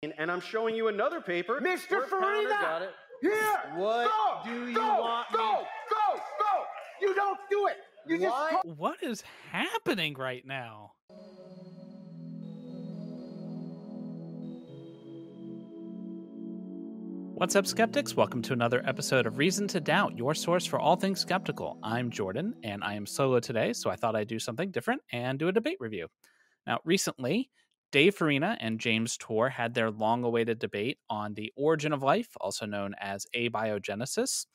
And I'm showing you another paper. Mr. where Farina! got it. Here! What go, do you go, want me- Go, go, go! You don't do it! You just What is happening right now? What's up, skeptics? Welcome to another episode of Reason to Doubt, your source for all things skeptical. I'm Jordan, and I am solo today, so I thought I'd do something different and do a debate review. Now, recently, Dave Farina and James Tour had their long awaited debate on the origin of life, also known as abiogenesis.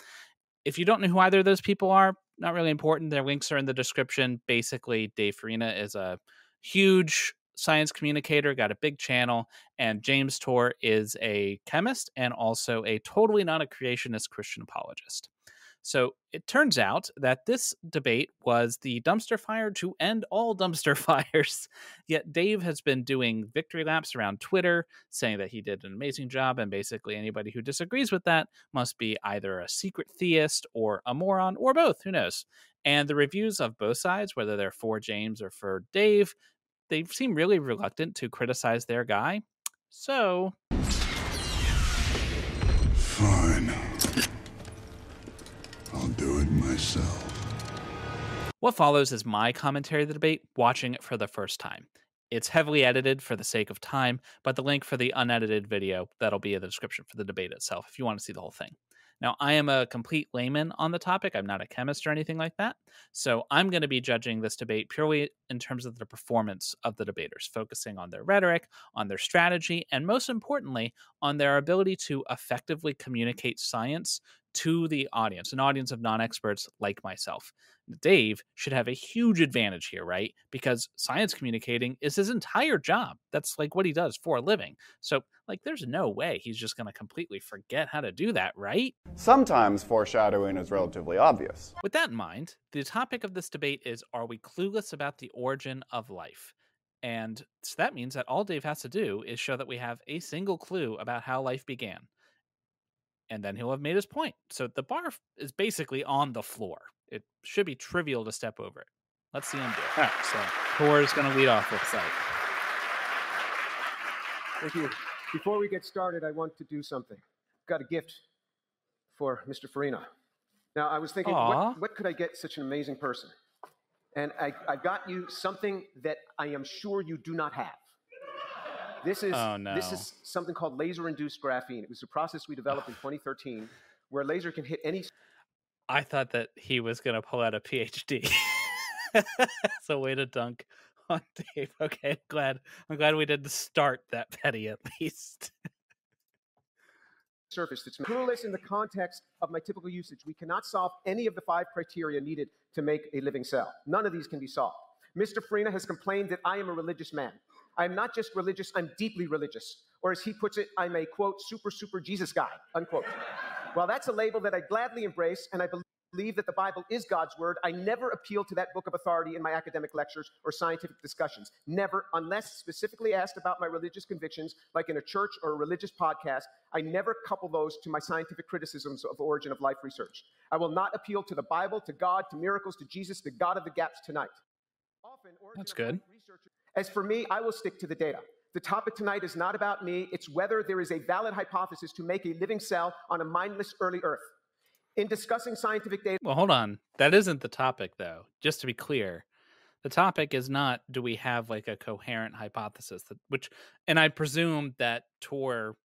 If you don't know who either of those people are, not really important. Their links are in the description. Basically, Dave Farina is a huge science communicator, got a big channel, and James Tour is a chemist and also a totally not a creationist Christian apologist. So it turns out that this debate was the dumpster fire to end all dumpster fires. Yet Dave has been doing victory laps around Twitter, saying that he did an amazing job, and basically anybody who disagrees with that must be either a secret theist or a moron or both. Who knows? And the reviews of both sides, whether they're for James or for Dave, they seem really reluctant to criticize their guy. So myself. What follows is my commentary of the debate, watching it for the first time. It's heavily edited for the sake of time, but the link for the unedited video that'll be in the description for the debate itself if you want to see the whole thing. Now, I am a complete layman on the topic. I'm not a chemist or anything like that. So I'm going to be judging this debate purely in terms of the performance of the debaters, focusing on their rhetoric, on their strategy, and most importantly, on their ability to effectively communicate science to the audience, an audience of non experts like myself. Dave should have a huge advantage here, right? Because science communicating is his entire job. That's like what he does for a living. So, like, there's no way he's just going to completely forget how to do that, right? Sometimes foreshadowing is relatively obvious. With that in mind, the topic of this debate is Are we clueless about the origin of life? And so that means that all Dave has to do is show that we have a single clue about how life began. And then he'll have made his point. So the bar is basically on the floor. It should be trivial to step over it. Let's see him do it. All right, so Tour is going to lead off with sight. Thank you. Before we get started, I want to do something. Got a gift for Mr. Farina. Now, I was thinking, what, what could I get such an amazing person? And I, I got you something that I am sure you do not have. This is, Oh, this is something called laser-induced graphene. It was a process we developed in 2013 where a laser can hit any I thought that he was going to pull out a PhD. it's a way to dunk on Dave. Okay, I'm glad. I'm glad we didn't start that petty at least. surface that's clueless in the context of my typical usage. We cannot solve any of the five criteria needed to make a living cell. None of these can be solved. Mr. Farina has complained that I am a religious man. I am not just religious, I'm deeply religious. Or as he puts it, I'm a quote, super, super Jesus guy, unquote. Well, that's a label that I gladly embrace, and I believe that the Bible is God's word. I never appeal to that book of authority in my academic lectures or scientific discussions. Never, unless specifically asked about my religious convictions, like in a church or a religious podcast, I never couple those to my scientific criticisms of origin of life research. I will not appeal to the Bible, to God, to miracles, to Jesus, the God of the gaps tonight. Often, That's good. researchers- As for me, I will stick to the data. The topic tonight is not about me, it's whether there is a valid hypothesis to make a living cell on a mindless early Earth. In discussing scientific data, Well, hold on. That isn't the topic, though. Just to be clear, the topic is not do we have like a coherent hypothesis that which, and I presume that Tour,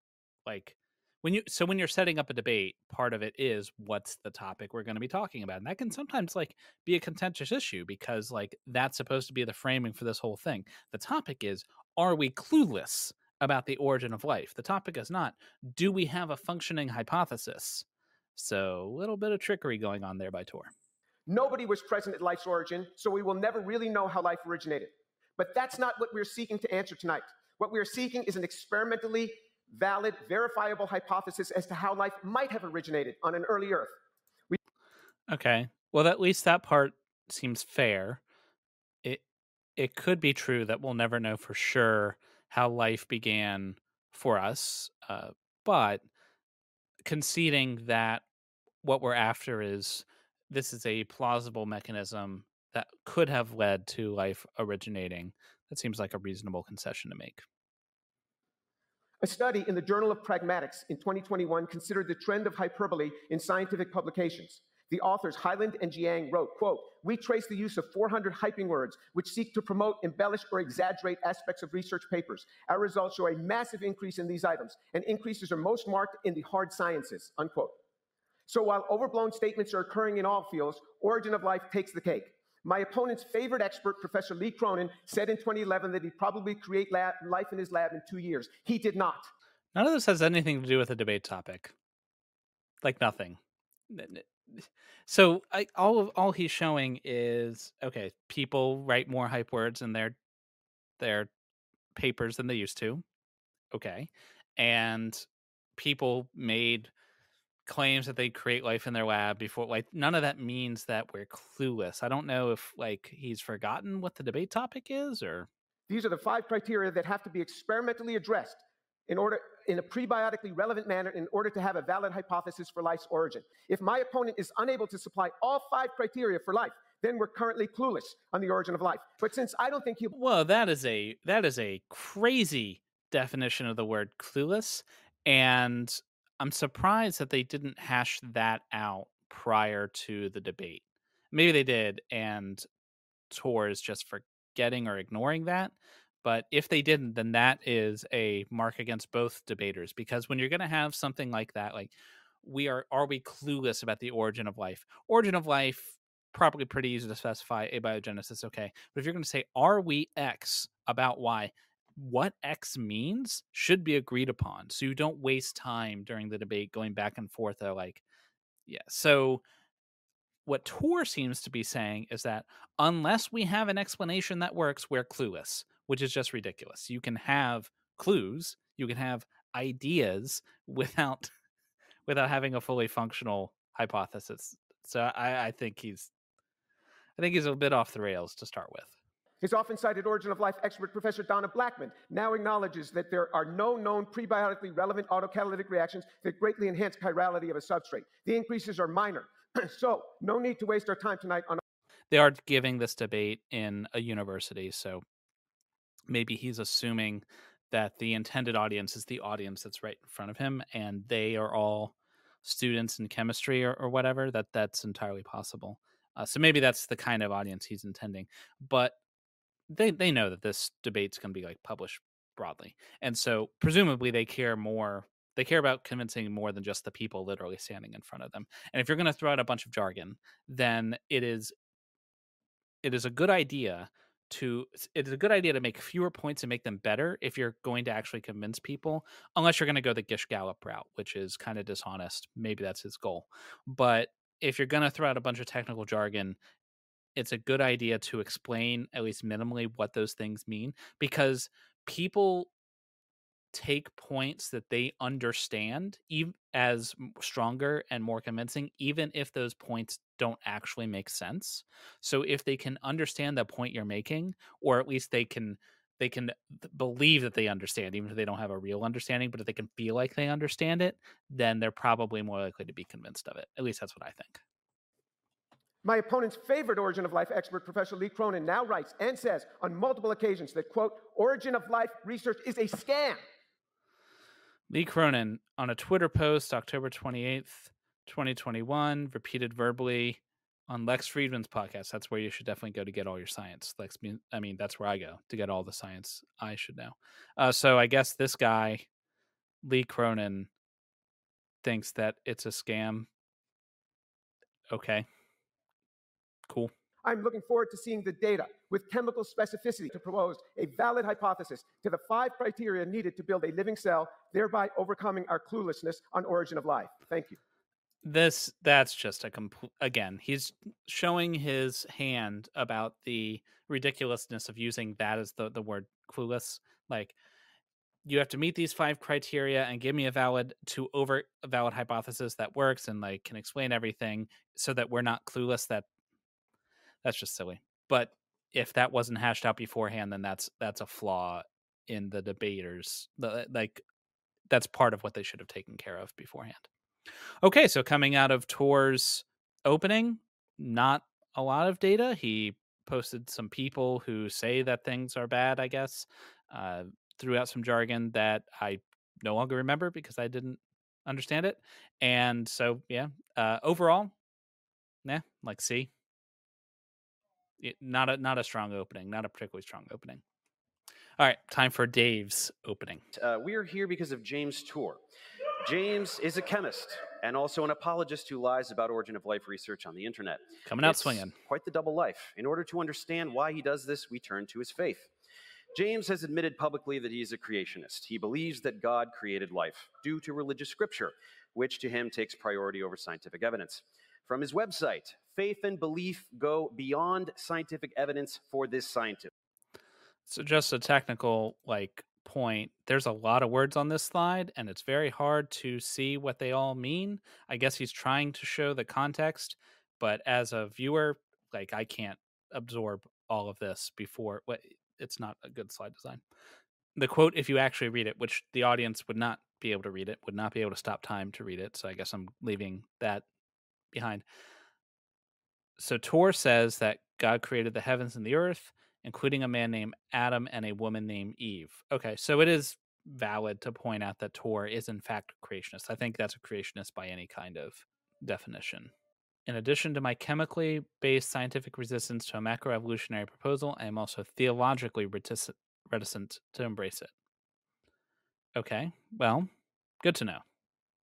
like when you so when you're setting up a debate, part of it is what's the topic we're going to be talking about, and that can sometimes like be a contentious issue because like that's supposed to be the framing for this whole thing. The topic is are we clueless about the origin of life? The topic is not do we have a functioning hypothesis. So a little bit of trickery going on there by Tour. nobody was present at life's origin, so we will never really know how life originated. But that's not what we're seeking to answer tonight. What we are seeking is an experimentally valid, verifiable hypothesis as to how life might have originated on an early Earth. Okay. Well, at least that part seems fair. It it could be true that we'll never know for sure how life began for us, uh, but conceding that what we're after is this is a plausible mechanism that could have led to life originating. That seems like a reasonable concession to make. A study in the Journal of Pragmatics in 2021 considered the trend of hyperbole in scientific publications. The authors Hyland and Jiang wrote, quote, we trace the use of 400 hyping words which seek to promote, embellish, or exaggerate aspects of research papers. Our results show a massive increase in these items, and increases are most marked in the hard sciences, unquote. So while overblown statements are occurring in all fields, origin of life takes the cake. My opponent's favorite expert, Professor Lee Cronin, said in 2011 that he'd probably create lab, life in his lab in two years. He did not. None of this has anything to do with the debate topic. Like nothing. So I, all of, all he's showing is okay. People write more hype words in their their papers than they used to. Okay, and people made claims that they create life in their lab before like none of that means that we're clueless. I don't know if like he's forgotten what the debate topic is or these are the five criteria that have to be experimentally addressed in order in a prebiotically relevant manner in order to have a valid hypothesis for life's origin. If my opponent is unable to supply all five criteria for life then we're currently clueless on the origin of life. But since i don't think he well that is a that is a crazy definition of the word clueless and I'm surprised that they didn't hash that out prior to the debate. Maybe they did, and Tour is just forgetting or ignoring that. But if they didn't, then that is a mark against both debaters because when you're going to have something like that, like we are, are we clueless about the origin of life? Origin of life, probably pretty easy to specify. Abiogenesis, okay. But if you're going to say, are we X about Y? What X means should be agreed upon. So you don't waste time during the debate going back and forth. Of like, yeah. So what Tour seems to be saying is that unless we have an explanation that works, we're clueless, which is just ridiculous. You can have clues, you can have ideas without without having a fully functional hypothesis. So I, I think he's I think he's a bit off the rails to start with. His often cited origin of life expert, Professor Donna Blackmond, now acknowledges that there are no known prebiotically relevant autocatalytic reactions that greatly enhance chirality of a substrate. The increases are minor. so, no need to waste our time tonight on. They are giving this debate in a university, so maybe he's assuming that the intended audience is the audience that's right in front of him, and they are all students in chemistry or, or whatever. That that's entirely possible. Uh, so maybe that's the kind of audience he's intending. But they they know that this debate's going to be like published broadly, and so presumably they care more. They care about convincing more than just the people literally standing in front of them. And if you're going to throw out a bunch of jargon, then it is it is a good idea to it is a good idea to make fewer points and make them better if you're going to actually convince people unless you're going to go the gish gallop route which is kind of dishonest maybe that's his goal but if you're going to throw out a bunch of technical jargon it's a good idea to explain at least minimally what those things mean because people take points that they understand even as stronger and more convincing even if those points don't actually make sense. So if they can understand the point you're making or at least they can they can believe that they understand even if they don't have a real understanding but if they can feel like they understand it then they're probably more likely to be convinced of it at least that's what i think my opponent's favorite origin of life expert, Professor Lee Cronin, now writes and says on multiple occasions that, quote, origin of life research is a scam. Lee Cronin, on a Twitter post, October 28th, 2021, repeated verbally on Lex Fridman's podcast. That's where you should definitely go to get all your science. Lex, I mean, that's where I go to get all the science I should know. Uh, so I guess this guy, Lee Cronin, thinks that it's a scam. Okay. Cool. I'm looking forward to seeing the data with chemical specificity to propose a valid hypothesis to the five criteria needed to build a living cell, thereby overcoming our cluelessness on origin of life. Thank you. This that's just a complete again, he's showing his hand about the ridiculousness of using that as the, the word clueless. Like you have to meet these five criteria and give me a valid to over a valid hypothesis that works and like can explain everything so that we're not clueless that that's just silly. But if that wasn't hashed out beforehand, then that's that's a flaw in the debaters. Like that's part of what they should have taken care of beforehand. Okay, so coming out of Tour's opening, not a lot of data. He posted some people who say that things are bad, I guess. Uh, threw out some jargon that I no longer remember because I didn't understand it. And so, yeah, uh, overall, yeah, like C. It, not a not a strong opening, not a particularly strong opening. All right, time for Dave's opening. Uh, we are here because of James Tour. James is a chemist and also an apologist who lies about origin of life research on the internet. Coming out It's swinging. Quite the double life. In order to understand why he does this, we turn to his faith. James has admitted publicly that he is a creationist. He believes that God created life due to religious scripture, which to him takes priority over scientific evidence. From his website, faith and belief go beyond scientific evidence for this scientist. So just a technical like point. There's a lot of words on this slide, and it's very hard to see what they all mean. I guess he's trying to show the context, but as a viewer, like I can't absorb all of this before. It's not a good slide design. The quote, if you actually read it, which the audience would not be able to read it, would not be able to stop time to read it. So I guess I'm leaving that behind. So Tour says that God created the heavens and the earth including a man named Adam and a woman named Eve. Okay, so it is valid to point out that Tour is in fact a creationist. I think that's a creationist by any kind of definition. In addition to my chemically based scientific resistance to a macroevolutionary proposal, I am also theologically reticent, reticent to embrace it. Okay, well, good to know.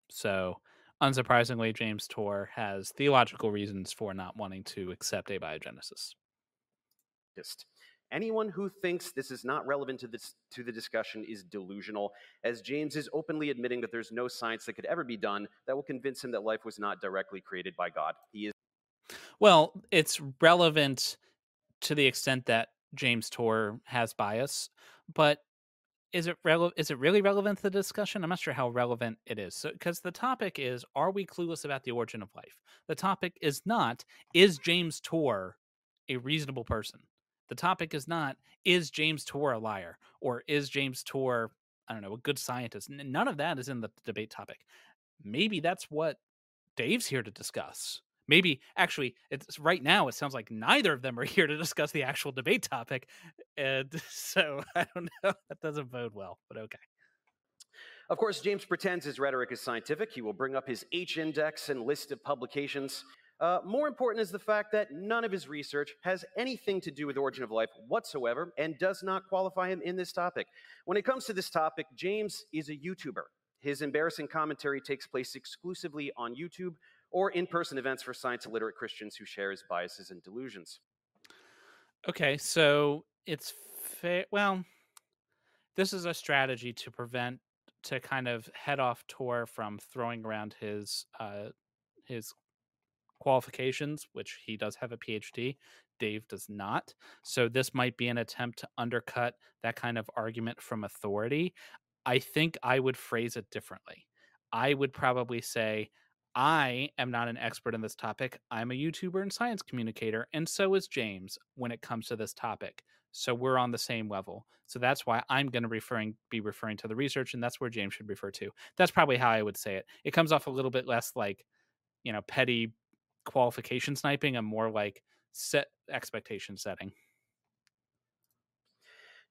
So, unsurprisingly, James Tour has theological reasons for not wanting to accept abiogenesis. Just Anyone who thinks this is not relevant to this to the discussion is delusional, as James is openly admitting that there's no science that could ever be done that will convince him that life was not directly created by God. He is Well, it's relevant to the extent that James Tour has bias, but is it rele- is it really relevant to the discussion? I'm not sure how relevant it is. So because the topic is are we clueless about the origin of life? The topic is not is James Tour a reasonable person? The topic is not is James Tour a liar or is James Tour I don't know, a good scientist. None of that is in the debate topic. Maybe that's what Dave's here to discuss. Maybe actually, it's right now. It sounds like neither of them are here to discuss the actual debate topic, and so I don't know. That doesn't bode well, but okay. Of course, James pretends his rhetoric is scientific. He will bring up his H index and list of publications. Uh, more important is the fact that none of his research has anything to do with origin of life whatsoever and does not qualify him in this topic. When it comes to this topic, James is a YouTuber. His embarrassing commentary takes place exclusively on YouTube or in person events for science illiterate Christians who share his biases and delusions. Okay, so it's fair. Well, this is a strategy to prevent to kind of head off Tour from throwing around his uh his qualifications, which he does have a PhD. Dave does not. So this might be an attempt to undercut that kind of argument from authority. I think I would phrase it differently. I would probably say, I am not an expert in this topic. I'm a YouTuber and science communicator, and so is James when it comes to this topic. So we're on the same level. So that's why I'm going to referring be referring to the research, and that's where James should refer to. That's probably how I would say it. It comes off a little bit less like, you know, petty qualification sniping and more like set expectation setting.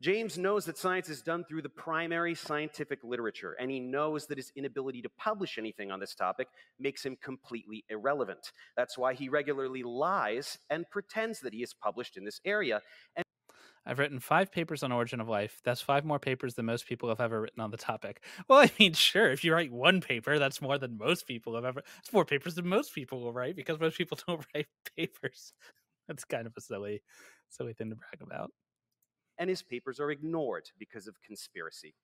James knows that science is done through the primary scientific literature, and he knows that his inability to publish anything on this topic makes him completely irrelevant. That's why he regularly lies and pretends that he is published in this area. And I've written five papers on origin of life. That's five more papers than most people have ever written on the topic. Well, I mean, sure, if you write one paper, that's more than most people have ever. It's more papers than most people will write because most people don't write papers. That's kind of a silly, silly thing to brag about. And his papers are ignored because of conspiracy.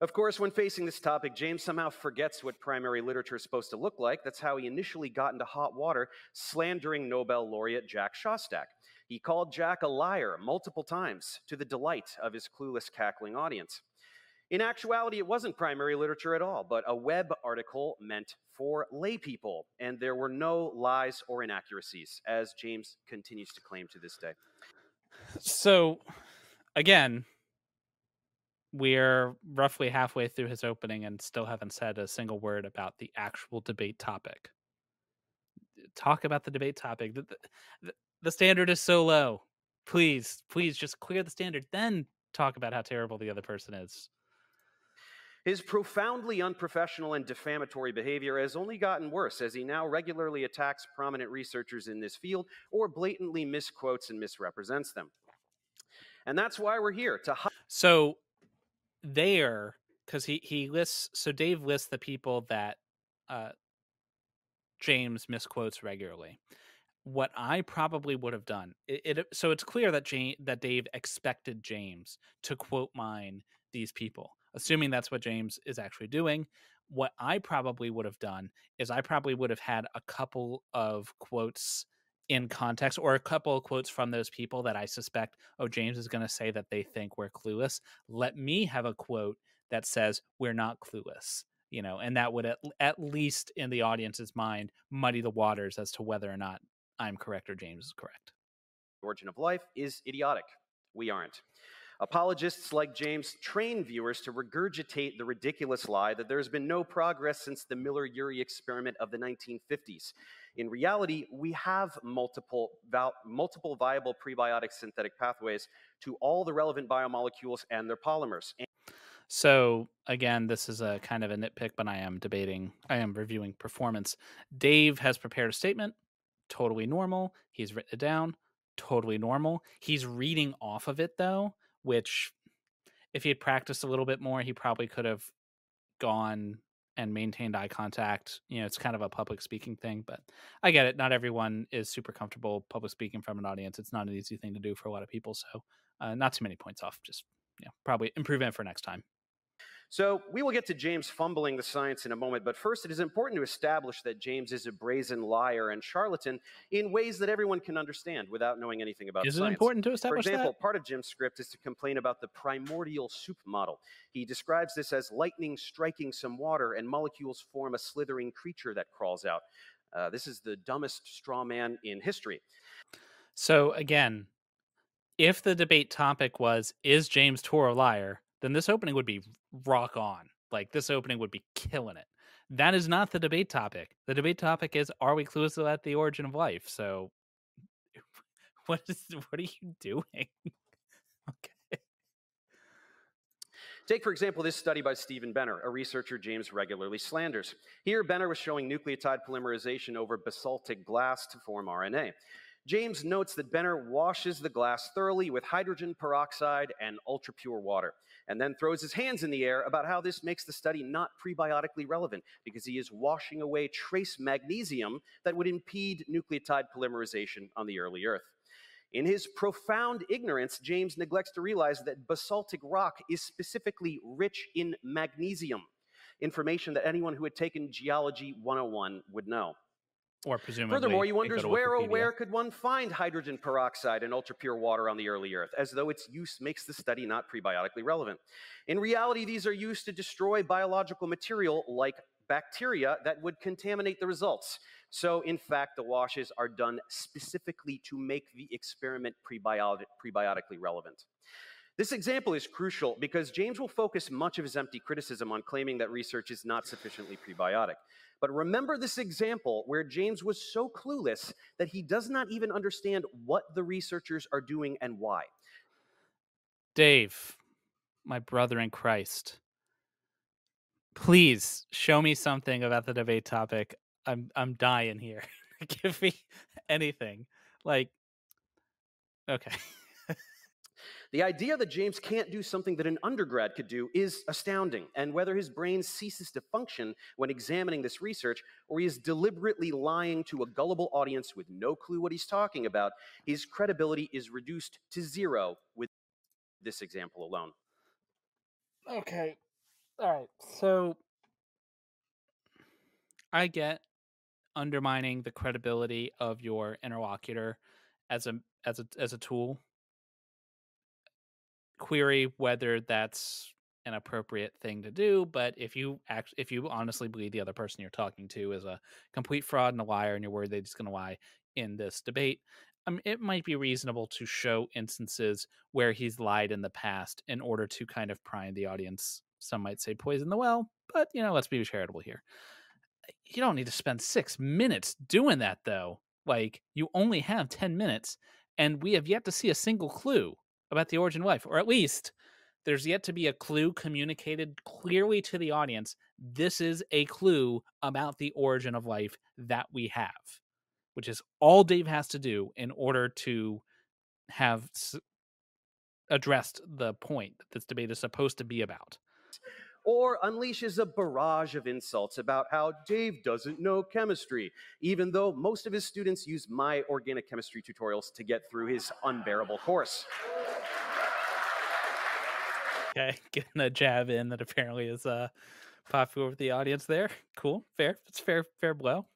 Of course, when facing this topic, James somehow forgets what primary literature is supposed to look like. That's how he initially got into hot water, slandering Nobel laureate Jack Szostak. He called Jack a liar multiple times to the delight of his clueless, cackling audience. In actuality, it wasn't primary literature at all, but a web article meant for laypeople, and there were no lies or inaccuracies, as James continues to claim to this day. So, again, we're roughly halfway through his opening and still haven't said a single word about the actual debate topic. Talk about the debate topic. The, the, the standard is so low. Please, please just clear the standard, then talk about how terrible the other person is. His profoundly unprofessional and defamatory behavior has only gotten worse as he now regularly attacks prominent researchers in this field or blatantly misquotes and misrepresents them. And that's why we're here to hi- So there, because he he lists. So Dave lists the people that uh, James misquotes regularly. What I probably would have done. It, it so it's clear that Jane, that Dave expected James to quote mine these people, assuming that's what James is actually doing. What I probably would have done is I probably would have had a couple of quotes in context or a couple of quotes from those people that I suspect, oh, James is going to say that they think we're clueless. Let me have a quote that says we're not clueless, you know, and that would at, at least in the audience's mind muddy the waters as to whether or not I'm correct or James is correct. origin of life is idiotic. We aren't. Apologists like James train viewers to regurgitate the ridiculous lie that there's been no progress since the Miller Urey experiment of the 1950s. In reality, we have multiple, multiple viable prebiotic synthetic pathways to all the relevant biomolecules and their polymers. So again, this is a kind of a nitpick, but I am debating, I am reviewing performance. Dave has prepared a statement, totally normal. He's written it down, totally normal. He's reading off of it though, which if he had practiced a little bit more, he probably could have gone and maintained eye contact. You know, it's kind of a public speaking thing, but I get it. Not everyone is super comfortable public speaking from an audience. It's not an easy thing to do for a lot of people. So, uh, not too many points off. Just, yeah, probably improvement for next time. So we will get to James fumbling the science in a moment, but first it is important to establish that James is a brazen liar and charlatan in ways that everyone can understand without knowing anything about Is it important to establish For example, that? part of Jim's script is to complain about the primordial soup model. He describes this as lightning striking some water and molecules form a slithering creature that crawls out. Uh, this is the dumbest straw man in history. So again, if the debate topic was is James Tour a liar, then this opening would be rock on. Like this opening would be killing it. That is not the debate topic. The debate topic is are we clueless about the origin of life? So what is what are you doing? okay. Take, for example, this study by Stephen Benner, a researcher James regularly slanders. Here, Benner was showing nucleotide polymerization over basaltic glass to form RNA. James notes that Benner washes the glass thoroughly with hydrogen peroxide and ultra pure water, and then throws his hands in the air about how this makes the study not prebiotically relevant because he is washing away trace magnesium that would impede nucleotide polymerization on the early Earth. In his profound ignorance, James neglects to realize that basaltic rock is specifically rich in magnesium, information that anyone who had taken Geology 101 would know. Or presumably. Furthermore, he wonders where, oh, where could one find hydrogen peroxide and ultra pure water on the early Earth, as though its use makes the study not prebiotically relevant. In reality, these are used to destroy biological material like bacteria that would contaminate the results. So, in fact, the washes are done specifically to make the experiment prebiotic, prebiotically relevant. This example is crucial because James will focus much of his empty criticism on claiming that research is not sufficiently prebiotic. But remember this example where James was so clueless that he does not even understand what the researchers are doing and why. Dave, my brother in Christ, please show me something about the debate topic. I'm I'm dying here. Give me anything. Like okay. The idea that James can't do something that an undergrad could do is astounding, and whether his brain ceases to function when examining this research or he is deliberately lying to a gullible audience with no clue what he's talking about, his credibility is reduced to zero with this example alone. Okay. All right. So I get undermining the credibility of your interlocutor as a as a as a tool. Query whether that's an appropriate thing to do, but if you act if you honestly believe the other person you're talking to is a complete fraud and a liar and you're worried they're just going to lie in this debate, um, it might be reasonable to show instances where he's lied in the past in order to kind of prime the audience. Some might say poison the well, but you know, let's be charitable here. You don't need to spend six minutes doing that, though. Like, you only have 10 minutes, and we have yet to see a single clue about the origin of life, or at least there's yet to be a clue communicated clearly to the audience. This is a clue about the origin of life that we have, which is all Dave has to do in order to have s- addressed the point that this debate is supposed to be about. Or unleashes a barrage of insults about how Dave doesn't know chemistry, even though most of his students use my organic chemistry tutorials to get through his unbearable course. Okay, getting a jab in that apparently is uh popular with the audience there. Cool, fair. It's fair, fair blow.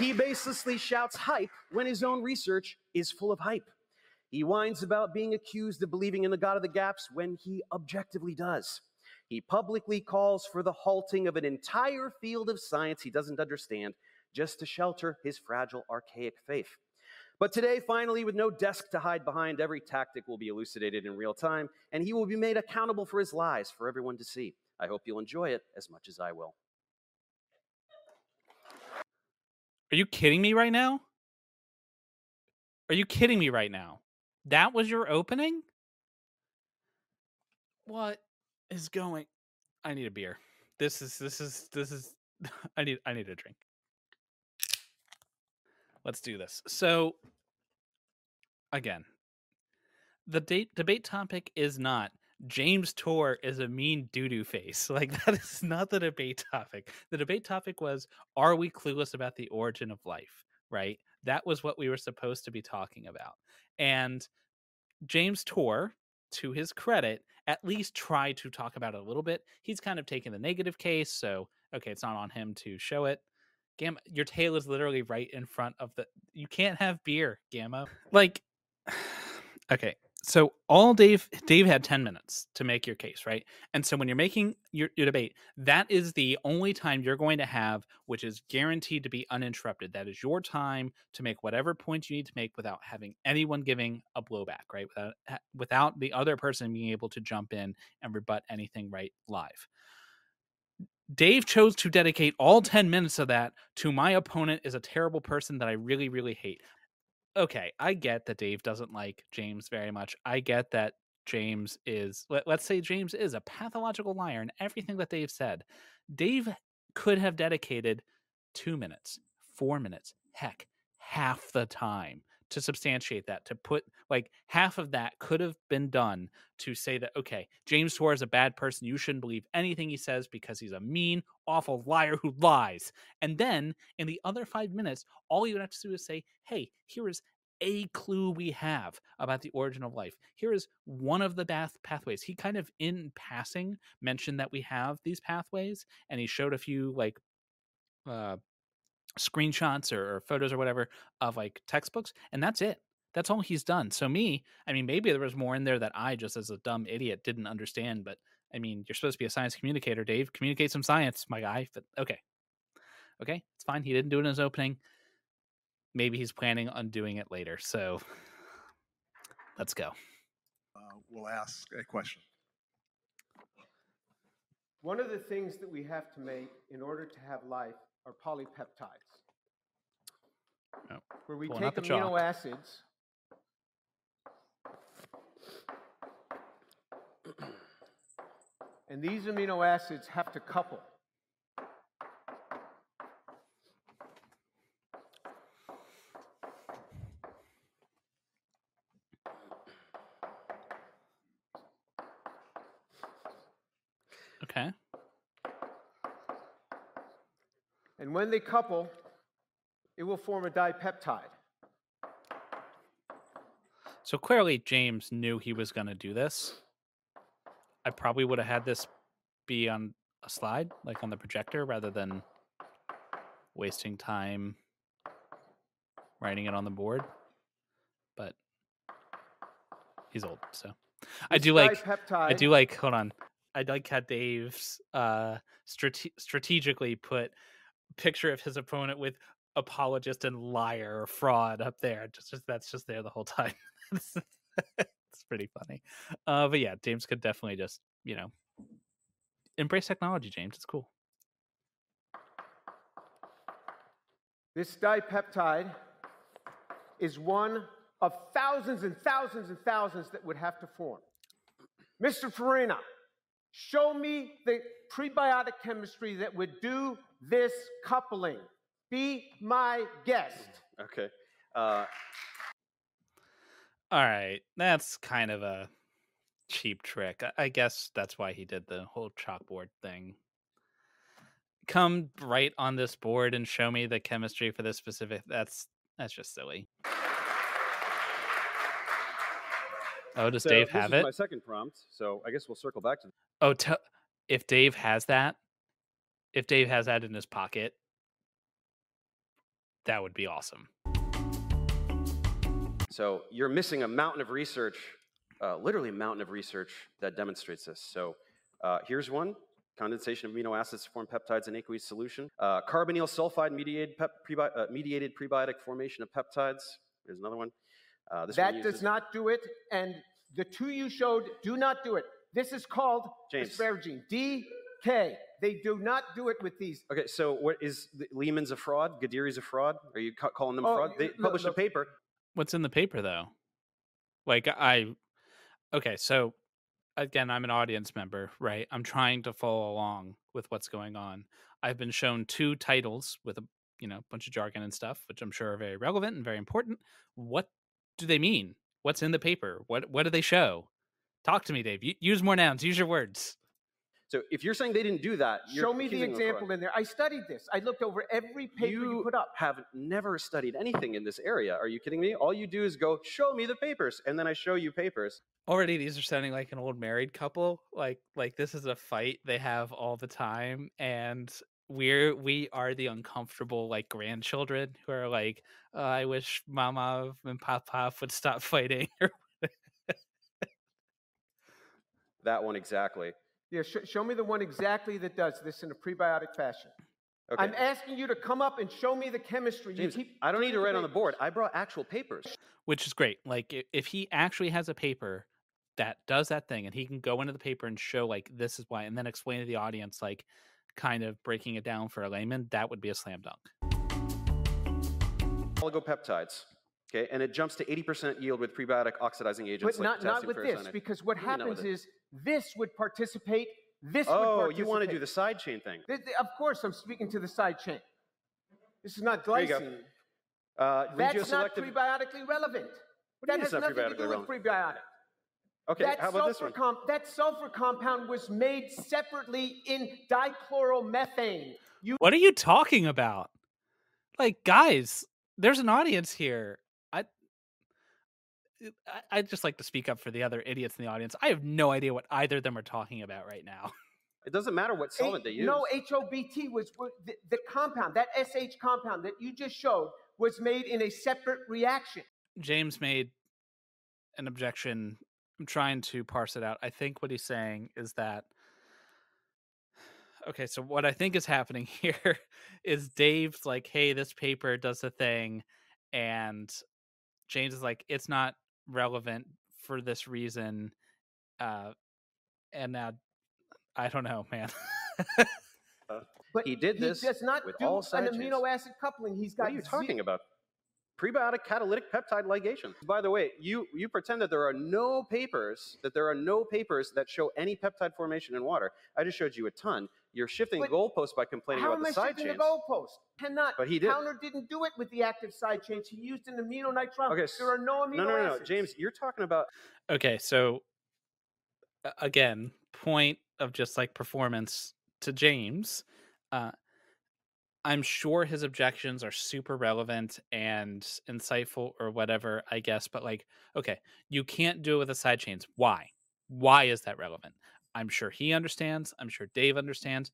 He baselessly shouts hype when his own research is full of hype. He whines about being accused of believing in the God of the gaps when he objectively does. He publicly calls for the halting of an entire field of science he doesn't understand just to shelter his fragile, archaic faith. But today, finally, with no desk to hide behind, every tactic will be elucidated in real time, and he will be made accountable for his lies for everyone to see. I hope you'll enjoy it as much as I will. Are you kidding me right now? Are you kidding me right now? That was your opening? What is going I need a beer. This is this is this is I need I need a drink. Let's do this. So again, the date debate topic is not James Tour is a mean doo doo face. Like that is not the debate topic. The debate topic was are we clueless about the origin of life, right? That was what we were supposed to be talking about. And James Tour, to his credit, at least tried to talk about it a little bit. He's kind of taken the negative case, so okay, it's not on him to show it. Gamma, your tail is literally right in front of the. You can't have beer, Gamma. Like, okay, so all Dave Dave had ten minutes to make your case, right? And so when you're making your, your debate, that is the only time you're going to have, which is guaranteed to be uninterrupted. That is your time to make whatever point you need to make without having anyone giving a blowback, right? Without without the other person being able to jump in and rebut anything right live. Dave chose to dedicate all 10 minutes of that to my opponent is a terrible person that I really, really hate. Okay, I get that Dave doesn't like James very much. I get that James is, let, let's say James is a pathological liar in everything that Dave said. Dave could have dedicated two minutes, four minutes, heck, half the time to substantiate that, to put like half of that could have been done to say that, okay, James Tour is a bad person. You shouldn't believe anything he says because he's a mean, awful liar who lies. And then in the other five minutes, all you would have to do is say, hey, here is a clue we have about the origin of life. Here is one of the path pathways. He kind of in passing mentioned that we have these pathways, and he showed a few like uh, screenshots or, or photos or whatever of like textbooks, and that's it. That's all he's done. So me, I mean, maybe there was more in there that I just as a dumb idiot didn't understand. But I mean, you're supposed to be a science communicator, Dave. Communicate some science, my guy. But okay, okay, it's fine. He didn't do it in his opening. Maybe he's planning on doing it later. So let's go. uh, will ask a question. One of the things that we have to make in order to have life are polypeptides, Oh, where we take the amino acids. And these amino acids have to couple. Okay. And when they couple, it will form a dipeptide. So clearly, James knew he was going to do this. I probably would have had this be on a slide, like on the projector, rather than wasting time writing it on the board. But he's old, so I This do like. I do like. Hold on. I like how Dave's uh, strate- strategically put picture of his opponent with apologist and liar or fraud up there. Just, just that's just there the whole time. it's pretty funny. Uh, but yeah, James could definitely just you know embrace technology. James, it's cool. This dipeptide is one of thousands and thousands and thousands that would have to form. Mr. Farina, show me the prebiotic chemistry that would do this coupling. Be my guest. Okay. Uh, All right, that's kind of a cheap trick. I- I guess that's why he did the whole chalkboard thing. Come right on this board and show me the chemistry for this specific. That's that's just silly. Oh, does so Dave this have is it? My second prompt. So I guess we'll circle back to. Oh, te- if Dave has that, if Dave has that in his pocket, that would be awesome. So you're missing a mountain of research, uh, literally a mountain of research that demonstrates this. So uh, here's one. Condensation of amino acids to form peptides in aqueous solution. Uh, carbonyl sulfide mediated, pep- prebi- uh, mediated prebiotic formation of peptides. Here's another one. Uh, this one That does not do it, and the two you showed do not do it. This is called James. asparagine. DK. They do not do it with these. Okay, so what is Leman's a fraud? Ghadiri's a fraud? Are you ca- calling them Oh, fraud? They look, published look. a paper. What's in the paper though? Like I Okay, so again, I'm an audience member, right? I'm trying to follow along with what's going on. I've been shown two titles with a, you know, bunch of jargon and stuff, which I'm sure are very relevant and very important. What do they mean? What's in the paper? What what do they show? Talk to me, Dave. Use more nouns. Use your words. So if you're saying they didn't do that, you're Show me the accusing them of fraud. example in there. I studied this. I looked over every paper you, You put up. have never studied anything in this area. Are you kidding me? All you do is go, show me the papers, and then I show you papers. Already these are sounding like an old married couple. Like like this is a fight they have all the time and we're we are the uncomfortable like grandchildren who are like "Oh, I wish mama and papa would stop fighting. That one exactly. Yeah, sh- show me the one exactly that does this in a prebiotic fashion. Okay. I'm asking you to come up and show me the chemistry. James, keep I don't need to doing write on the board. I brought actual papers. which is great. Like if he actually has a paper that does that thing and he can go into the paper and show like this is why and then explain to the audience like kind of breaking it down for a layman, that would be a slam dunk. Oligopeptides. Okay, and it jumps to 80% yield with prebiotic oxidizing agents But like not, not potassium with this, because what What you happens is this would participate, this would Oh, participate. you want to do the side chain thing. Th- th- Of course, I'm speaking to the side chain. This is not There you go. glycine. Uh, That's not prebiotically relevant. What That has not nothing to prebiotically do with prebiotic. Okay, that, how about this sulfur one? comp- that sulfur compound was made separately in dichloromethane. You What are you talking about? Like guys, there's an audience here. Uh, I I- I'd just like to speak up for the other idiots in the audience. I have no idea what either of them are talking about right now. It doesn't matter what solvent they use. No, HOBT was was- the, the compound, that SH compound that you just showed was made in a separate reaction. James made an objection. I'm trying to parse it out. I think what he's saying is that okay, so what I think is happening here is Dave's like, hey, this paper does a thing, and James is like, it's not relevant for this reason. Uh and now I don't know, man. But He did this does not with do all an side amino acid coupling. He's got What are you ze- talking about? Prebiotic catalytic peptide ligation. By the way, you, you pretend that there are no papers, that there are no papers that show any peptide formation in water. I just showed you a ton. You're shifting But the goalpost by complaining How about am the I side shifting chains. the goalpost? Cannot. But he did. Counter didn't do it with the active side chains. He used an amino nitrile. Okay, s- there are no amino no, no, no, no, acids. James, you're talking about Okay, so again, point of just like performance to James. Uh, I'm sure his objections are super relevant and insightful or whatever, I guess, but like, okay, you can't do it with the side chains. Why? Why is that relevant? I'm sure he understands. I'm sure Dave understands.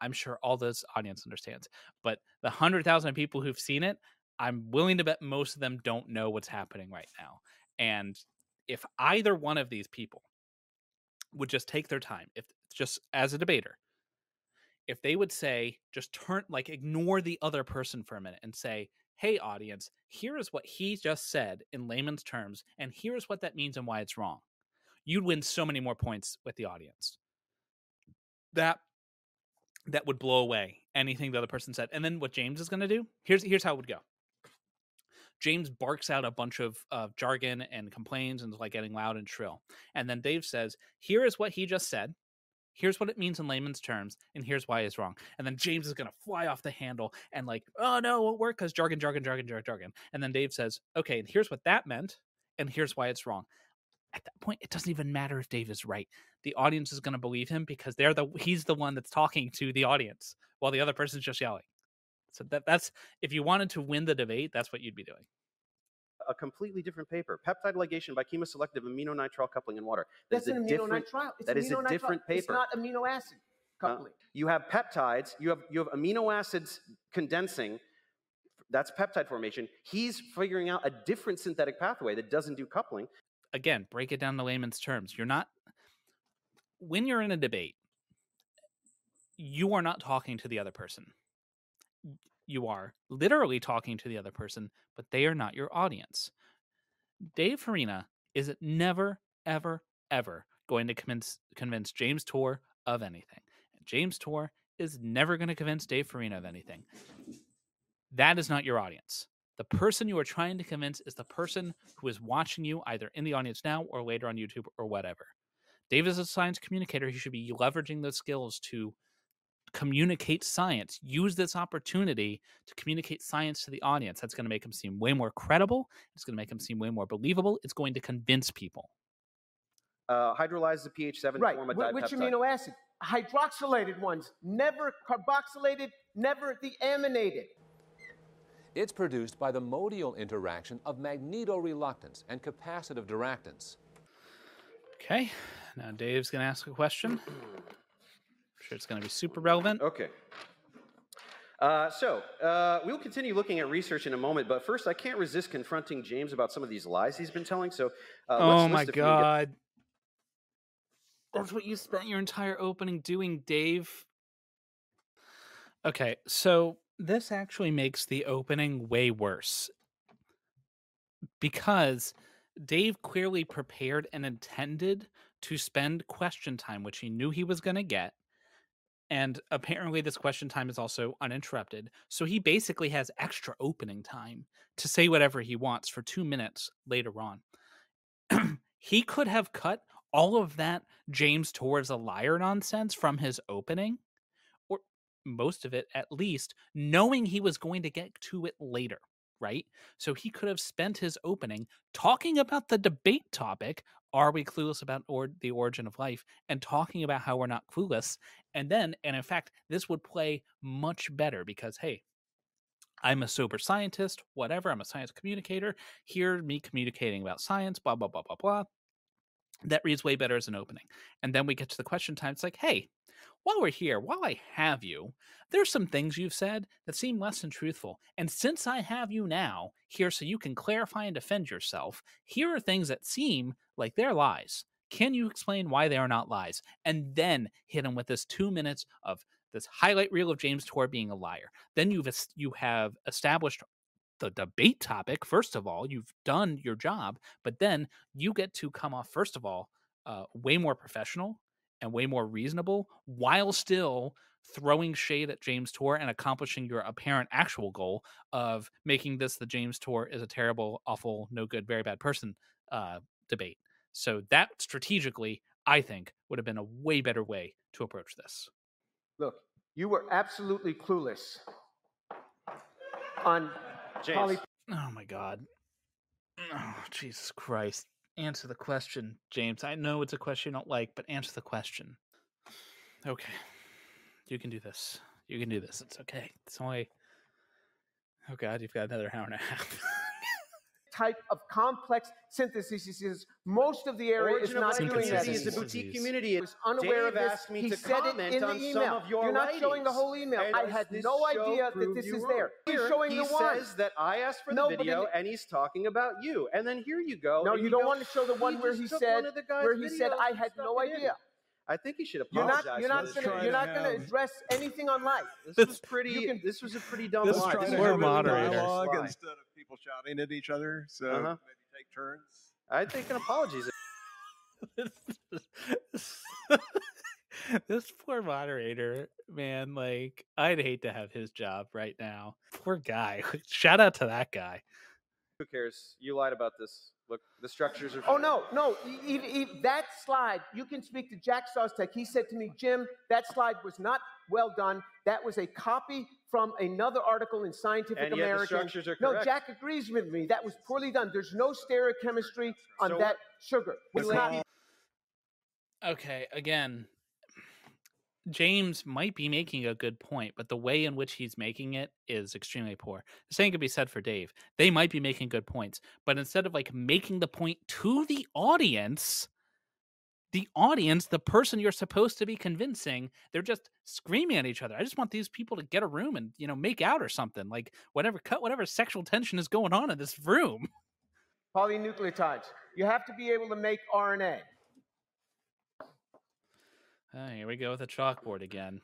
I'm sure all this audience understands. But the 100,000 people who've seen it, I'm willing to bet most of them don't know what's happening right now. And if either one of these people would just take their time, if just as a debater, if they would say, just turn, like, ignore the other person for a minute and say, hey, audience, here is what he just said in layman's terms, and here's what that means and why it's wrong, you'd win so many more points with the audience. That that would blow away anything the other person said. And then what James is going to do, here's here's how it would go. James barks out a bunch of, of jargon and complains and is like getting loud and shrill. And then Dave says, Here is what he just said. Here's what it means in layman's terms, and here's why it's wrong. And then James is gonna fly off the handle and like, oh no, it won't work because jargon, jargon, jargon, jargon, jargon. And then Dave says, okay, and here's what that meant, and here's why it's wrong. At that point, it doesn't even matter if Dave is right. The audience is gonna believe him because they're the he's the one that's talking to the audience while the other person's just yelling. So that that's if you wanted to win the debate, that's what you'd be doing. A completely different paper. Peptide ligation by chemoselective aminonitrile coupling in water. That That's is an a different. aminonitrile. It's that is a aminonitrile. different It's paper. not amino acid Uh, coupling. you have peptides. You have you have amino acids condensing. That's peptide formation. He's figuring out a different synthetic pathway that doesn't do coupling. Again, break it down to layman's terms. You're not when you're in a debate, you are not talking to the other person. You are literally talking to the other person, but they are not your audience. Dave Farina is never, ever, ever going to convince convince James Tour of anything. James Tour is never going to convince Dave Farina of anything. That is not your audience. The person you are trying to convince is the person who is watching you either in the audience now or later on YouTube or whatever. Dave is a science communicator. He should be leveraging those skills to communicate science. Use this opportunity to communicate science to the audience. That's going to make him seem way more credible. It's going to make him seem way more believable. It's going to convince people. Uh, hydrolyzes the pH seven Right. form of Wh- Which amino acid? Hydroxylated ones, never carboxylated, never deaminated. It's produced by the modial interaction of magnetoreluctance and capacitive diractance. Okay. Now Dave's going to ask a question. I'm sure it's going to be super relevant. Okay. Uh, so uh, we'll continue looking at research in a moment, but first, I can't resist confronting James about some of these lies he's been telling. So, uh, oh let's my list a get- god. That's what you spent your entire opening doing, Dave. Okay, so this actually makes the opening way worse. Because Dave clearly prepared and intended to spend question time, which he knew he was going to get. And apparently, this question time is also uninterrupted. So he basically has extra opening time to say whatever he wants for two minutes later on he could have cut all of that James Tour's a liar nonsense from his opening, most of it at least, knowing he was going to get to it later, right? So he could have spent his opening talking about the debate topic are we clueless about or- the origin of life and talking about how we're not clueless and then and in fact this would play much better because hey I'm a sober scientist, whatever. I'm a science communicator. Hear me communicating about science, blah, blah, blah, blah, blah. That reads way better as an opening. And then we get to the question time. It's like, hey, while we're here, while I have you, there's some things you've said that seem less than truthful. And since I have you now here so you can clarify and defend yourself, here are things that seem like they're lies. Can you explain why they are not lies? And then hit him with this two minutes of this highlight reel of James Tour being a liar. Then you've you have established the debate topic. First of all, you've done your job, but then you get to come off first of all uh, way more professional and way more reasonable, while still throwing shade at James Tour and accomplishing your apparent actual goal of making this the James Tour is a terrible, awful, no good, very bad person uh, debate. So that strategically, I think, would have been a way better way to approach this. Look, you were absolutely clueless on James, poly. Oh my god. Oh, Jesus Christ. Answer the question, James. I know it's a question you don't like, but answer the question. Okay. You can do this. You can do this. It's okay. It's only. Oh god, you've got another hour and a half. Type of complex synthesis. He says most of the area Origin is not doing Synthesis that. a boutique community. I was unaware of this. asked me he to said it in the email. your You're not showing the whole email. And I had no idea that this is there. He's Here, showing he the one. He says that I asked for No, the video, and he's talking about you. And then here you go. No, and you don't go, want to show the one "He where he said one of the guy's where he said I had no idea. I think he should You're apologize. not. You're not gonna. You're to not gonna address anything on life. This was pretty. you can- this was a pretty dumb This lie. Let's try This to was a poor have really a moderator. dumb dialogue lie. instead of people shouting at each other. So Uh-huh. maybe take turns. I think an apology is this poor moderator, man, like I'd hate to have his job right now. Poor guy. Shout out to that guy. Who cares? You lied about this. Look, the structures are. Oh no, no. E- e- e- that slide, you can speak to Jack Szostak. He said to me, Jim, that slide was not well done. That was a copy from another article in Scientific And yet the structures are correct. no. Jack agrees with me. That was poorly done. There's no stereochemistry on So that sugar. But It's some not. people- Okay, again, James might be making a good point, but the way in which he's making it is extremely poor. The same could be said for Dave. They might be making good points, but instead of like making the point to the audience, the audience, the person you're supposed to be convincing, they're just screaming at each other. I just want these people to get a room and, you know, make out or something. Like whatever cut whatever sexual tension is going on in this room. Polynucleotides. You have to be able to make RNA. Oh, here we go with the chalkboard again.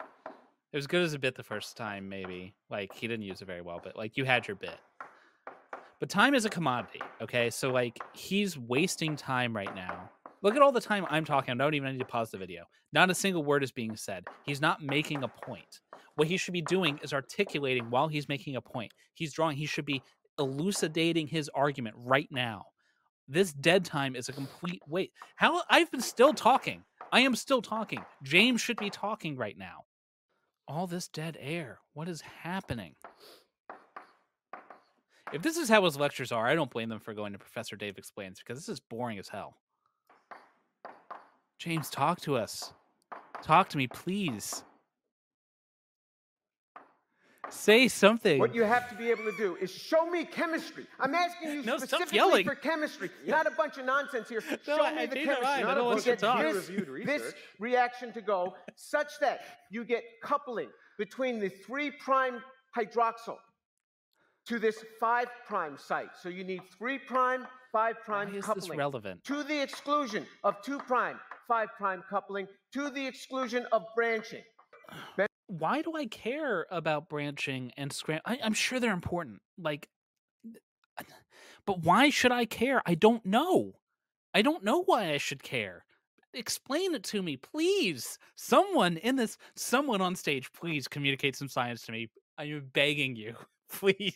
It was good as a bit the first time, maybe. Like he didn't use it very well, but like you had your bit. But time is a commodity, okay? So like he's wasting time right now. Look at all the time I'm talking. I don't even need to pause the video. Not a single word is being said. He's not making a point. What he should be doing is articulating while he's making a point. He's drawing. He should be elucidating his argument right now. This dead time is a complete wait. How I've been still talking. I am still talking. James should be talking right now. All this dead air. What is happening? If this is how his lectures are, I don't blame them for going to Professor Dave Explains because this is boring as hell. James, talk to us. Talk to me, please. Say something. What you have to be able to do is show me chemistry. I'm asking you No, specifically for chemistry, not a bunch of nonsense here. No, show I- me I the changed chemistry. mind. I Not don't a want bunch to of talk. this, this reaction to go such that you get coupling between the three prime hydroxyl to this five prime site. So you need three prime, five Why prime is this relevant? to the exclusion of two prime, five prime coupling to the exclusion of branching. Why do I care about branching and scram? I, I'm sure they're important. Like, but why should I care? I don't know. I don't know why I should care. Explain it to me, please. Someone in this, someone on stage, please communicate some science to me. I am begging you, please.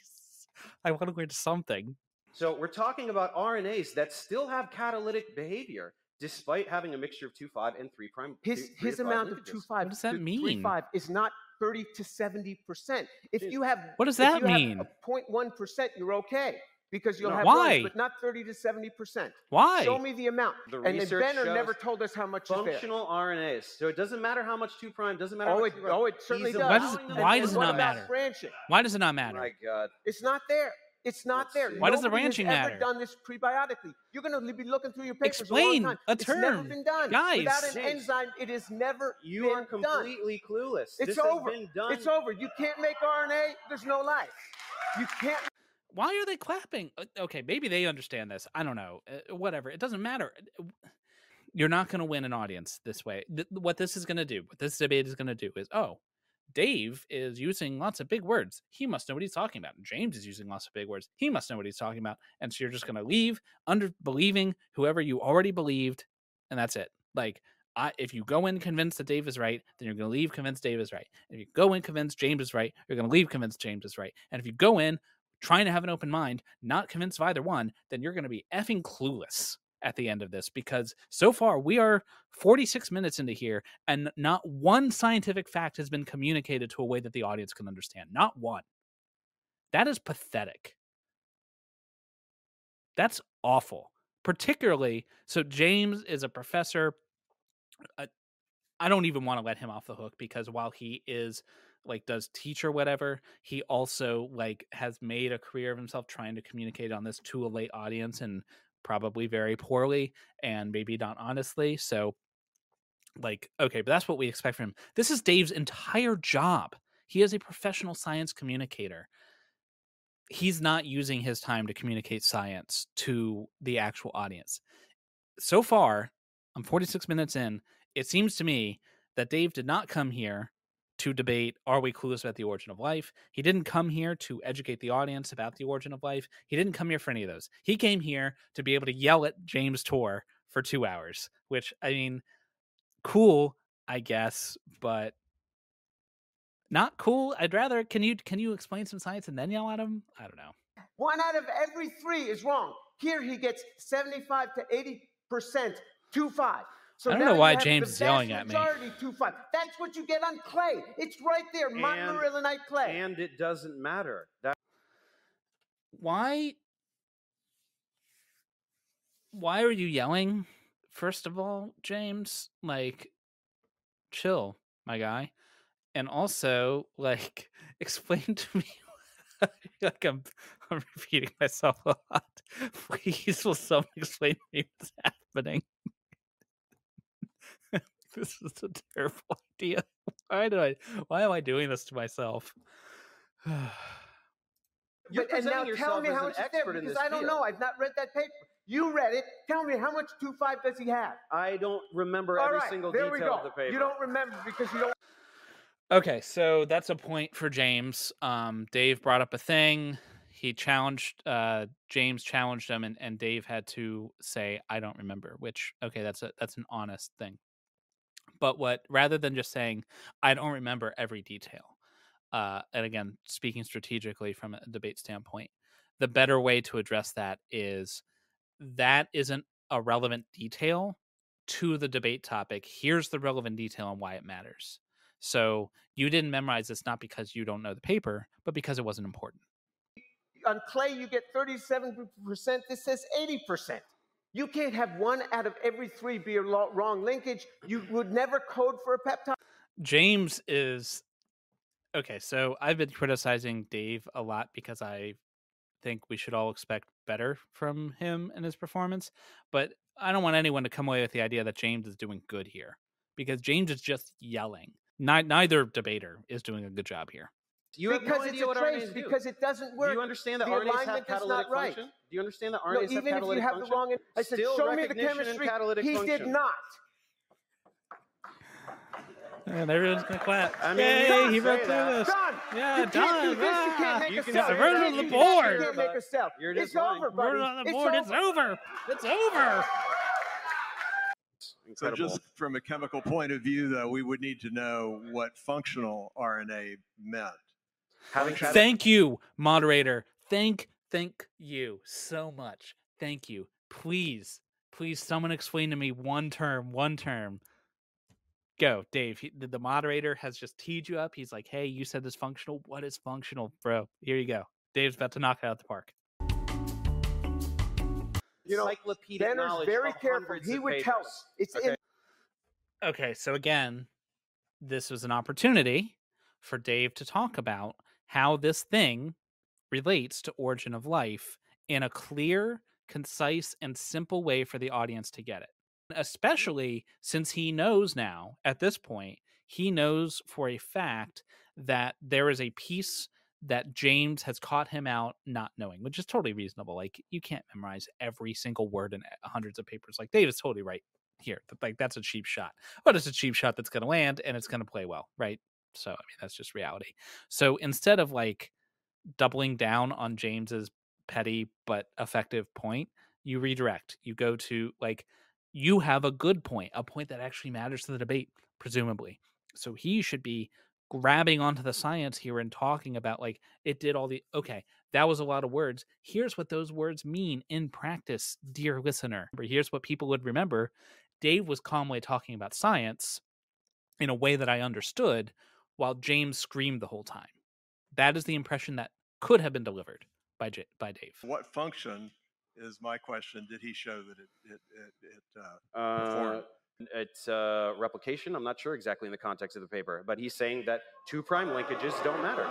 I want to learn something. So we're talking about RNAs that still have catalytic behavior despite having a mixture of two five and three prime. His three- three his amount of two five What does that to three five is not thirty to seventy percent. If you have What does that mean? a 0.1 percent, you're okay because you'll No. have Why? runs, but not thirty to seventy percent. Why? Show me the amount. The and then Benner never told us how much is. Functional RNAs. So it doesn't matter how much two prime. Doesn't matter. Oh, much it, oh, it certainly He's does. Why does it- allowing them why does it not matter? Branching. Why does it not Oh matter? my God. It's not there. It's not Let's there. see. Why does the Nobody branching has matter? ever done this prebiotically. You're going to be looking through your papers Explain a long time. a It's never term. been done. Guys. Without an James, enzyme, it is never You been are done. completely clueless. It's this over. Has been done. It's over. You can't make RNA. There's no life. You can't. why are they clapping? Okay, maybe they understand this. I don't know. Uh, whatever. It doesn't matter. Uh, You're not going to win an audience this way. Th- what this is going to do, what this debate is going to do is, oh, Dave is using lots of big words. He must know what he's talking about. James is using lots of big words. He must know what he's talking about. And so you're just going to leave under believing whoever you already believed, and that's it. Like, I, if you go in convinced that Dave is right, then you're going to leave convinced Dave is right. If you go in convinced James is right, you're going to leave convinced James is right. And if you go in trying to have an open mind, not convinced of either one, then you're going to be effing clueless at the end of this because so far we are 46 minutes into here and not one scientific fact has been communicated to a way that the audience can understand. Not one. That is pathetic. That's awful. Particularly, so James is a professor. uh, I don't even want to let him off the hook because while he is like does teach or whatever, he also like has made a career of himself trying to communicate on this to a late audience and probably very poorly and maybe not honestly. So like okay, but that's what we expect from him. This is Dave's entire job. He is a professional science communicator. He's not using his time to communicate science to the actual audience. So far, I'm 46 minutes in. It seems to me that Dave did not come here to debate are we clueless about the origin of life. He didn't come here to educate the audience about the origin of life. He didn't come here for any of those. He came here to be able to yell at James Tour for two hours, which I mean, cool, I guess, but not cool. I'd rather can you can you explain some science and then yell at him? I don't know. One out of every three is wrong. Here he gets 75 to 80% 2 5. So I don't know why James is yelling at me. 2 5. That's what you get on clay. It's right there. And- Montmorillonite clay. And it doesn't matter. That why why are you yelling first of all james like chill my guy and also like explain to me like i'm i'm repeating myself a lot please will someone explain to me what's happening this is a terrible idea why do i why am i doing this to myself You're But, and now tell me how much is there because I don't field. know. I've not read that paper. You read it. Tell me how much 2 5 does he have? I don't remember All every right, single there detail we go. of the paper. You don't remember because you don't. Okay, so that's a point for James. Um, Dave brought up a thing. He challenged uh, James challenged him, and, and Dave had to say, "I don't remember." Which okay, that's a that's an honest thing. But what rather than just saying, "I don't remember every detail," uh, and again, speaking strategically from a debate standpoint, the better way to address that is that isn't a relevant detail to the debate topic. Here's the relevant detail and why it matters. So you didn't memorize this not because you don't know the paper, but because it wasn't important. On clay, you get 37%. This says 80%. You can't have one out of every three be a wrong linkage. You would never code for a peptide. James is okay. So I've been criticizing Dave a lot because I think we should all expect better from him and his performance. But I don't want anyone to come away with the idea that James is doing good here because James is just yelling. Neither debater is doing a good job here. You have because no it's idea a what trace, RNAs do. because it doesn't work. Do you understand that The RNAs have alignment is not catalytic right. function? Do you understand that No, RNAs have even if catalytic you have function? the wrong, I said, Still show me the chemistry. catalytic he function. did not. And everyone's gonna clap. I mean, Yay, you can he say broke through this. Done. Yeah, you can't do done. this. You Ah, can't make you a can cell. say You that. can't on the do this. board. You can't make a cell. You're it's just lying. over, buddy. Word on the it's board. over. It's over. It's over. So just from a chemical point of view, though, we would need to know what functional RNA meant. Having Function- Thank you, moderator. Thank, thank you so much. Thank you. Please, please, someone explain to me one term, one term. Go, Dave. He, the, the moderator has just teed you up. He's like, "Hey, you said this functional. What is functional, bro? Here you go." Dave's about to knock it out the park. You know, encyclopedic Benner's very careful. He of would tell us. It's Okay. in Okay, so again, this was an opportunity for Dave to talk about how this thing relates to Origin of Life in a clear, concise, and simple way for the audience to get it. Mm-hmm. Especially since he knows now, at this point, he knows for a fact that there is a piece that James has caught him out not knowing, which is totally reasonable. Like, you can't memorize every single word in hundreds of papers. Like, Dave is totally right here. Like, that's a cheap shot but it's a cheap shot that's going to land and it's going to play well, right? So, I mean, that's just reality. So instead of like doubling down on James's petty but effective point, you redirect. You go to like, you have a good point, a point that actually matters to the debate, presumably. So he should be grabbing onto the science here and talking about like it did all the okay that was a lot of words here's what those words mean in practice dear listener here's what people would remember Dave was calmly talking about science in a way that I understood while James screamed the whole time. That is the impression that could have been delivered by J- by Dave. What function is my question? Did he show that it it it, it uh, Uh, it's uh, replication. I'm not sure exactly in the context of the paper, but he's saying that two prime linkages don't matter.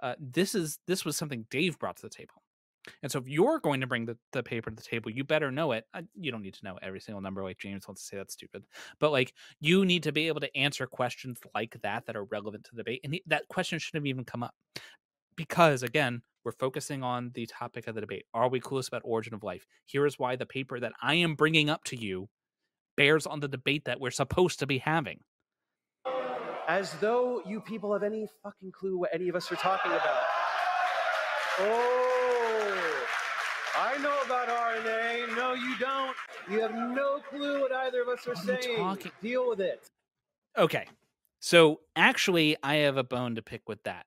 Uh, this is this was something Dave brought to the table. And so if you're going to bring the, the paper to the table, you better know it. Uh, You don't need to know every single number like James wants to say that's stupid. But like you need to be able to answer questions like that that are relevant to the debate. And that question shouldn't have even come up. Because again, we're focusing on the topic of the debate. Are we clueless about origin of life? Here is why the paper that I am bringing up to you bears on the debate that we're supposed to be having. As though you people have any fucking clue what any of us are talking about. Oh, I know about RNA. No, you don't. You have no clue what either of us are What are saying. talking- Deal with it. Okay. So actually, I have a bone to pick with that.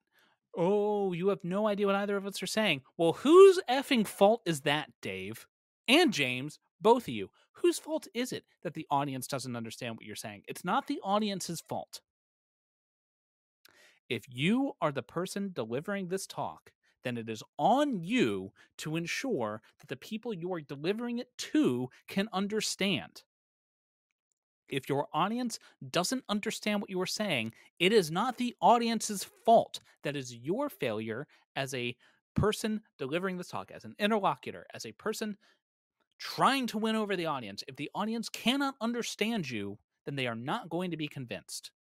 Oh, you have no idea what either of us are saying. Well, whose effing fault is that, Dave? And James, both of you. Whose fault is it that the audience doesn't understand what you're saying? It's not the audience's fault. If you are the person delivering this talk, then it is on you to ensure that the people you are delivering it to can understand. If your audience doesn't understand what you are saying, it is not the audience's fault. That is your failure as a person delivering this talk, as an interlocutor, as a person trying to win over the audience. If the audience cannot understand you, then they are not going to be convinced.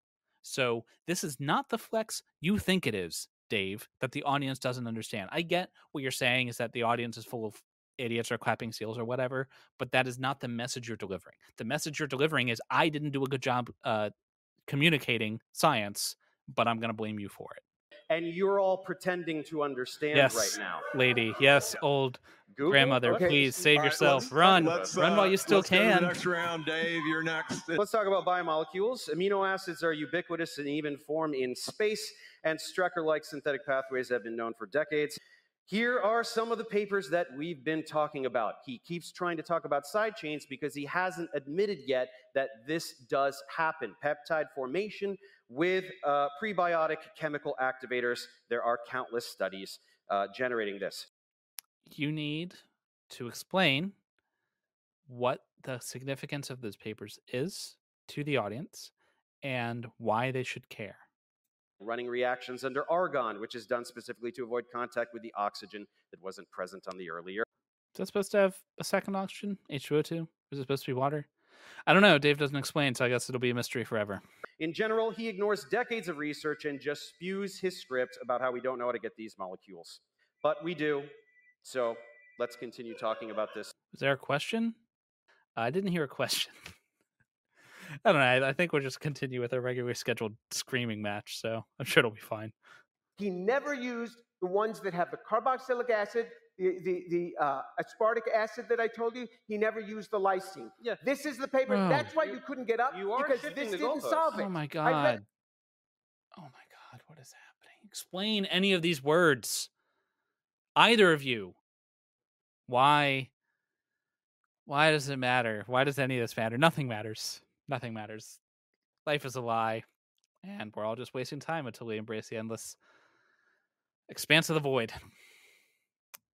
So, this is not the flex you think it is, Dave, that the audience doesn't understand. I get what you're saying is that the audience is full of idiots or clapping seals or whatever, but that is not the message you're delivering. The message you're delivering is I didn't do a good job uh, communicating science, but I'm going to blame you for it. And you're all pretending to understand Yes. right now. Lady, yes, old Google? grandmother, Okay. please save All right, yourself. let's- run, let's, run uh, while you still let's go to the can. next round, Dave. You're next. Let's talk about biomolecules. Amino acids are ubiquitous and even form in space, and Strecker like synthetic pathways have been known for decades. Here are some of the papers that we've been talking about. He keeps trying to talk about side chains because he hasn't admitted yet that this does happen. Peptide formation with uh, prebiotic chemical activators. There are countless studies uh, generating this. You need to explain what the significance of those papers is to the audience and why they should care. Running reactions under argon, which is done specifically to avoid contact with the oxygen that wasn't present on the earlier. Is that supposed to have a second oxygen? H2O2? Is it supposed to be water? I don't know. Dave doesn't explain, so I guess it'll be a mystery forever. In general, he ignores decades of research and just spews his script about how we don't know how to get these molecules. But we do. So let's continue talking about this. Is there a question? I didn't hear a question. I don't know. I, I think we'll just continue with our regularly scheduled screaming match, so I'm sure it'll be fine. He never used the ones that have the carboxylic acid, the, the, the uh, aspartic acid that I told you. He never used the lysine. Yeah. This is the paper. Oh. That's why you couldn't get up You are because shifting this the didn't goalposts. solve it. Oh my I read- god. Oh my god, what is happening? Explain any of these words. Either of you. Why why does it matter? Why does any of this matter? Nothing matters. Nothing matters. Life is a lie. And we're all just wasting time until we embrace the endless expanse of the void.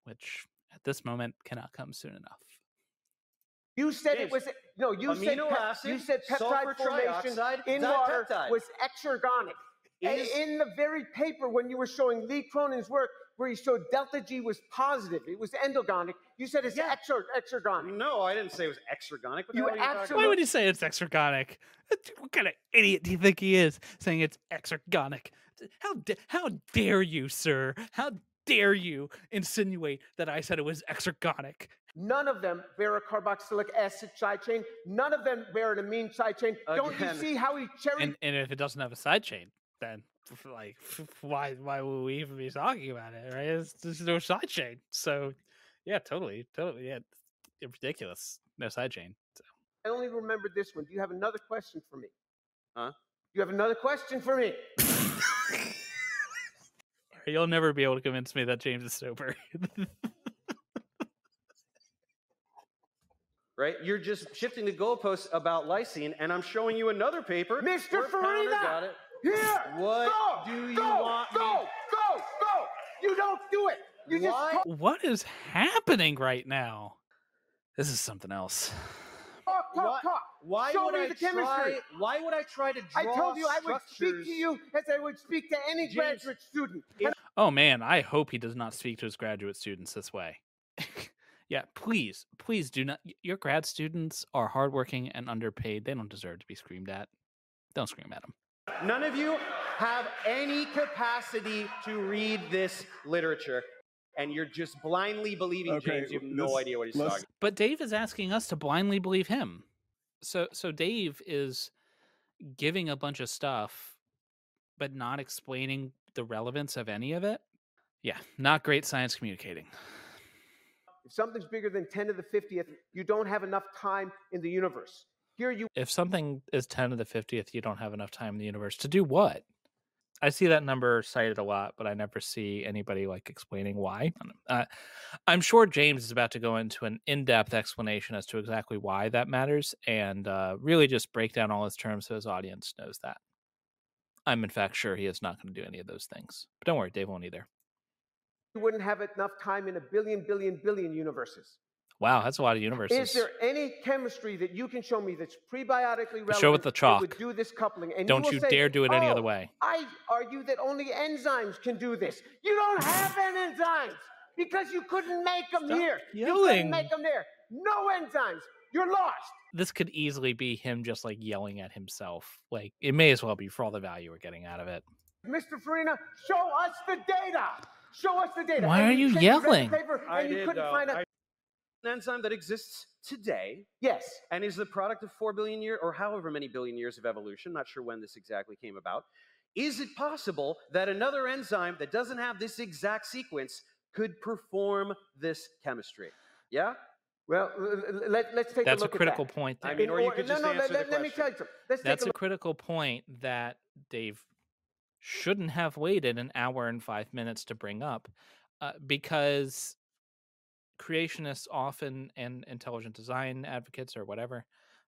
Which at this moment cannot come soon enough. You said James, it was no. You said amino pep- acid, you said peptide formation in water dipeptide. was exergonic. A- Is- in the very paper when you were showing Lee Cronin's work, where he showed delta G was positive, it was endergonic. You said it's Yeah. exer- exergonic. No, I didn't say it was exergonic. You hell are talking absolutely- Why would you say it's exergonic? What kind of idiot do you think he is saying it's exergonic? How da- how dare you, sir? How dare you insinuate that I said it was exergonic? None of them bear a carboxylic acid side chain. None of them bear an amine side chain. Don't you see how he cherry And and if it doesn't have a side chain, then f- like why why would we even be talking about it? Right? It's, there's no side chain. So yeah, totally, totally, yeah, it's ridiculous. No side chain. So. I only remember this one. Do you have another question for me? Huh? You have another question for me? You'll never be able to convince me that James is sober. Right? You're just shifting the goalposts about lysine, and I'm showing you another paper. Mr. where Farina! got it. Here! What go, do you go, want me- Go! Go! Go! You don't do it! You just Why? talk, what is happening right now? This is something else. talk, talk, Why- talk. Why Show would me I the chemistry. try? Why would I try to draw I told you I would speak to you as I would speak to any James, graduate student. if- Oh man, I hope he does not speak to his graduate students this way. yeah, please, please do not. Your grad students are hardworking and underpaid. They don't deserve to be screamed at. Don't scream at them. None of you have any capacity to read this literature, and you're just blindly believing Okay, James. You have no idea what he's let's- talking. But Dave is asking us to blindly believe him. So, so Dave is giving a bunch of stuff, but not explaining the relevance of any of it. Yeah, not great science communicating. if something's bigger than 10 to the 50th, you don't have enough time in the universe. Here you If something is ten to the fiftieth, you don't have enough time in the universe to do what? I see that number cited a lot, but I never see anybody like explaining why. Uh, I'm sure James is about to go into an in-depth explanation as to exactly why that matters, and uh, really just break down all his terms so his audience knows that. I'm in fact sure he is not going to do any of those things. But don't worry, Dave won't either. You wouldn't have enough time in a billion, billion, billion universes. Wow, that's a lot of universes. Is there any chemistry that you can show me that's prebiotically relevant? Show with the that chalk. would do this coupling. And Don't will you say, dare do it any other "Oh, way." I argue that only enzymes can do this. You don't have any enzymes because you couldn't make them Stop here. You couldn't make them there. No enzymes. You're lost. This could easily be him just like yelling at himself. Like it may as well be for all the value we're getting out of it. Mr. Farina, show us the data. Show us the data. Why And are you said read the yelling? paper I and you did, couldn't though. find a. I- An enzyme that exists today Yes. and is the product of 4 billion years or however many billion years of evolution, not sure when this exactly came about. Is it possible that another enzyme that doesn't have this exact sequence could perform this chemistry? Yeah? Well, l- l- let, let's take That's a a look at critical that. point there. I mean, In or you could no, just no, answer let, the let- let me tell you something. Let's That's take a a critical point that Dave shouldn't have waited an hour and five minutes to bring up uh, because creationists often and intelligent design advocates or whatever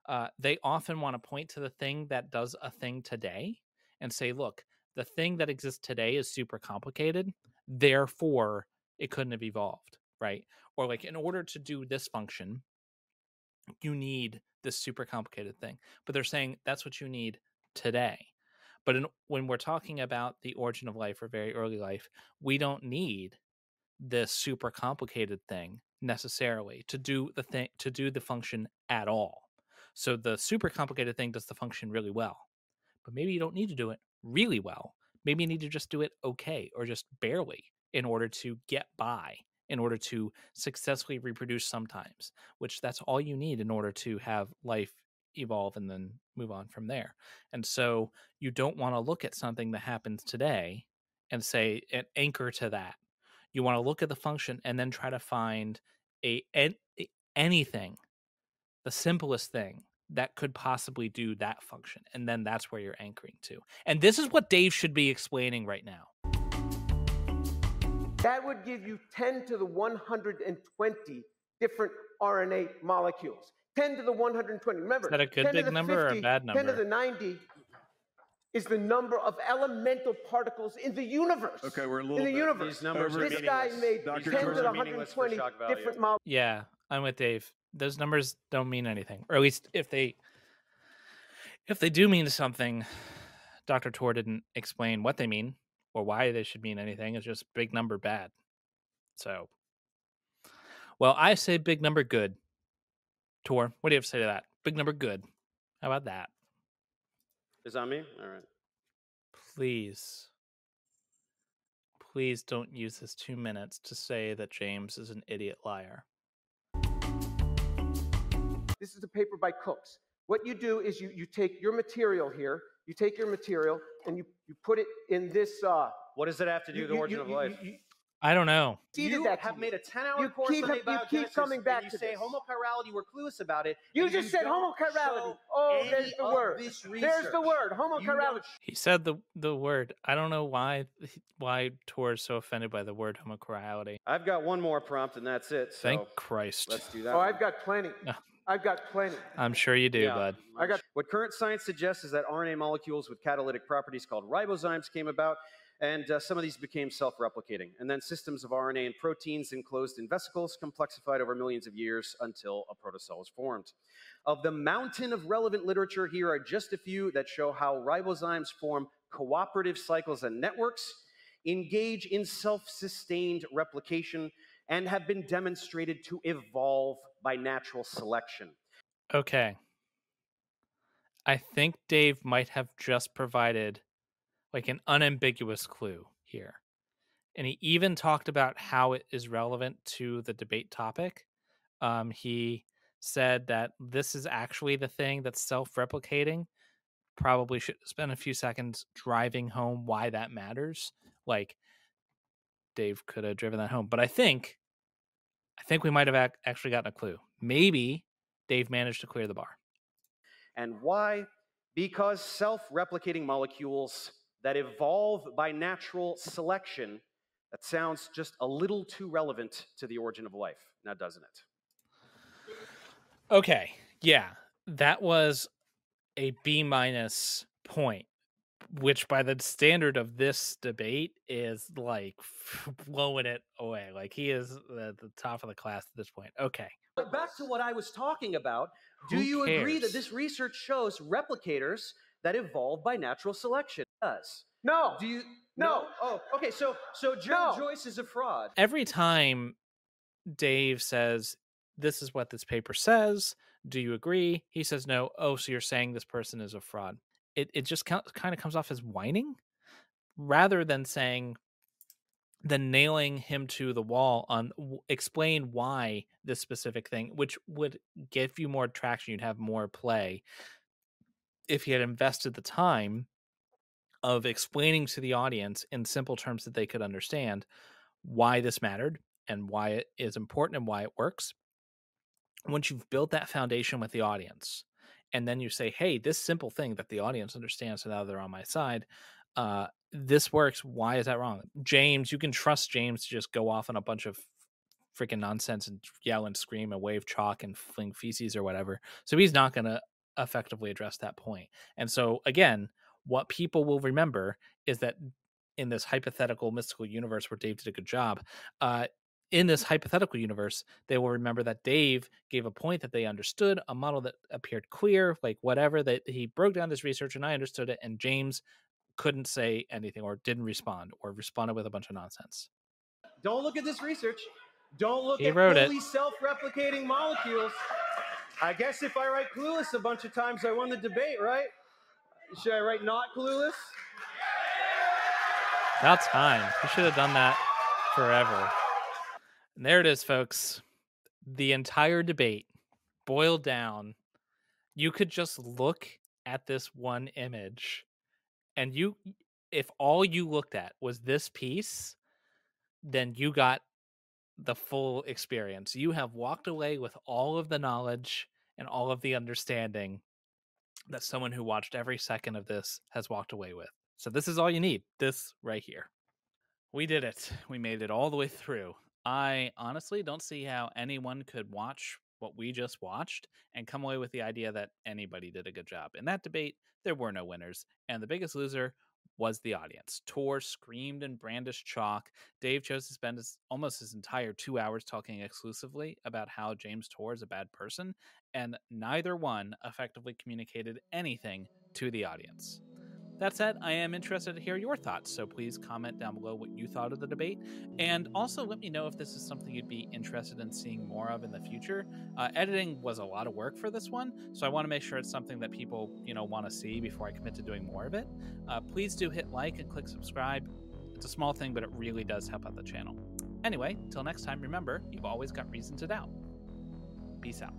uh, they often want to point to the thing that does a thing today and say look the thing that exists today is super complicated therefore it couldn't have evolved right? Or like in order to do this function you need this super complicated thing but they're saying that's what you need today. But in, when we're talking about the origin of life or very early life we don't need this super complicated thing necessarily to do the thing to do the function at all. So the super complicated thing does the function really well but maybe you don't need to do it really well. Maybe you need to just do it okay or just barely in order to get by in order to successfully reproduce sometimes which that's all you need in order to have life evolve and then move on from there. And so you don't want to look at something that happens today and say and anchor to that you want to look at the function and then try to find a, a- anything the simplest thing that could possibly do that function and then that's where you're anchoring to and this is what dave should be explaining right now That would give you 10 to the 120 different RNA molecules. 10 to the 120. Remember, Is that a good big number or a 50, bad 10 to the 90 is the number of elemental particles in the universe. Okay, we're a in little the bit universe. These numbers Over- are This guy made Dr. 10 to are the meaningless for 120 different molecules. yeah i'm with dave those numbers don't mean anything or at least if they if they do mean something dr tour didn't explain what they mean or why they should mean anything it's just big number bad so well i say big number good tour what do you have to say to that big number good how about that Is that me? All right. please please don't use this two minutes to say that james is an idiot liar This is a paper by Cooks. What you do is you, you take your material here, you take your material, and you, you put it in this. Uh, What does it have to do you- with the you- origin you- of you- life? you- i don't know seeded you that have made a 10-hour You course keep- on you keep coming back and to you say this. homochirality, we're clueless about it. You and just said don't homochirality. Oh, there's the word. this There's the word, You homochirality. He said the the word. I don't know why why Tour is so offended by the word homochirality. I've got one more prompt, and that's it. So Thank Christ. let's do that. Oh, one. I've got plenty. I've got plenty. I'm sure you do, Yeah, bud. I got- What current science suggests is that RNA molecules with catalytic properties called ribozymes came about, and uh, some of these became self-replicating. And then systems of RNA and proteins enclosed in vesicles complexified over millions of years until a protocell was formed. Of the mountain of relevant literature, here are just a few that show how ribozymes form cooperative cycles and networks, engage in self-sustained replication, and have been demonstrated to evolve by natural selection. Okay. I think Dave might have just provided like an unambiguous clue here. And he even talked about how it is relevant to the debate topic. Um, he said that this is actually the thing that's self replicating. Probably should spend a few seconds driving home why that matters. Like, Dave could have driven that home. But I think, I think we might have ac- actually gotten a clue. Maybe Dave managed to clear the bar. And why? Because self replicating molecules that evolve by natural selection, that sounds just a little too relevant to the origin of life, now doesn't it? Okay. Yeah. That was a B minus point, which by the standard of this debate is like blowing it away. Like he is at the top of the class at this point. Okay. But back to what I was talking about. Do Who you agree that this research shows replicators that evolve by natural selection? It does. No. Do you? No. Oh, okay. So, so Joe No. Joyce is a fraud. Every time Dave says, This is what this paper says. Do you agree? He says no. Oh, so you're saying this person is a fraud. It it just kind of comes off as whining rather than saying than nailing him to the wall on w- explain why this specific thing which would give you more traction you'd have more play if he had invested the time of explaining to the audience in simple terms that they could understand why this mattered and why it is important and why it works. Once you've built that foundation with the audience and then you say hey this simple thing that the audience understands so now they're on my side uh this works why is that wrong? James you can trust james to just go off on a bunch of freaking nonsense and yell and scream and wave chalk and fling feces or whatever. So he's not going to effectively address that point. point. And so again what people will remember is that in this hypothetical mystical universe where dave did a good job uh in this hypothetical universe, they will remember that Dave gave a point that they understood, a model that appeared clear, like whatever, that he broke down this research and I understood it, and James couldn't say anything or didn't respond or responded with a bunch of nonsense. Don't look at this research. Don't look He at wrote it. fully self-replicating molecules. I guess if I write clueless a bunch of times, I won the debate, right? Should I write not clueless? About time. We should have done that forever. And there it is, folks. The entire debate boiled down. You could just look at this one image, and you, if all you looked at was this piece, then you got the full experience. You have walked away with all of the knowledge and all of the understanding that someone who watched every second of this has walked away with. So this is all you need. This right here. We did it. We made it all the way through. I honestly don't see how anyone could watch what we just watched and come away with the idea that anybody did a good job. In that debate, there were no winners, and the biggest loser was the audience. Tour screamed and brandished chalk. Dave chose to spend his, almost his entire two hours talking exclusively about how James Tour is a bad person, and neither one effectively communicated anything to the audience. That said, I am interested to hear your thoughts, so please comment down below what you thought of the debate, and also let me know if this is something you'd be interested in seeing more of in the future. Uh, editing was a lot of work for this one, so I want to make sure it's something that people, you know, want to see before I commit to doing more of it. Uh, please do hit like and click subscribe. It's a small thing, but it really does help out the channel. Anyway, till next time, remember, you've always got reason to doubt. Peace out.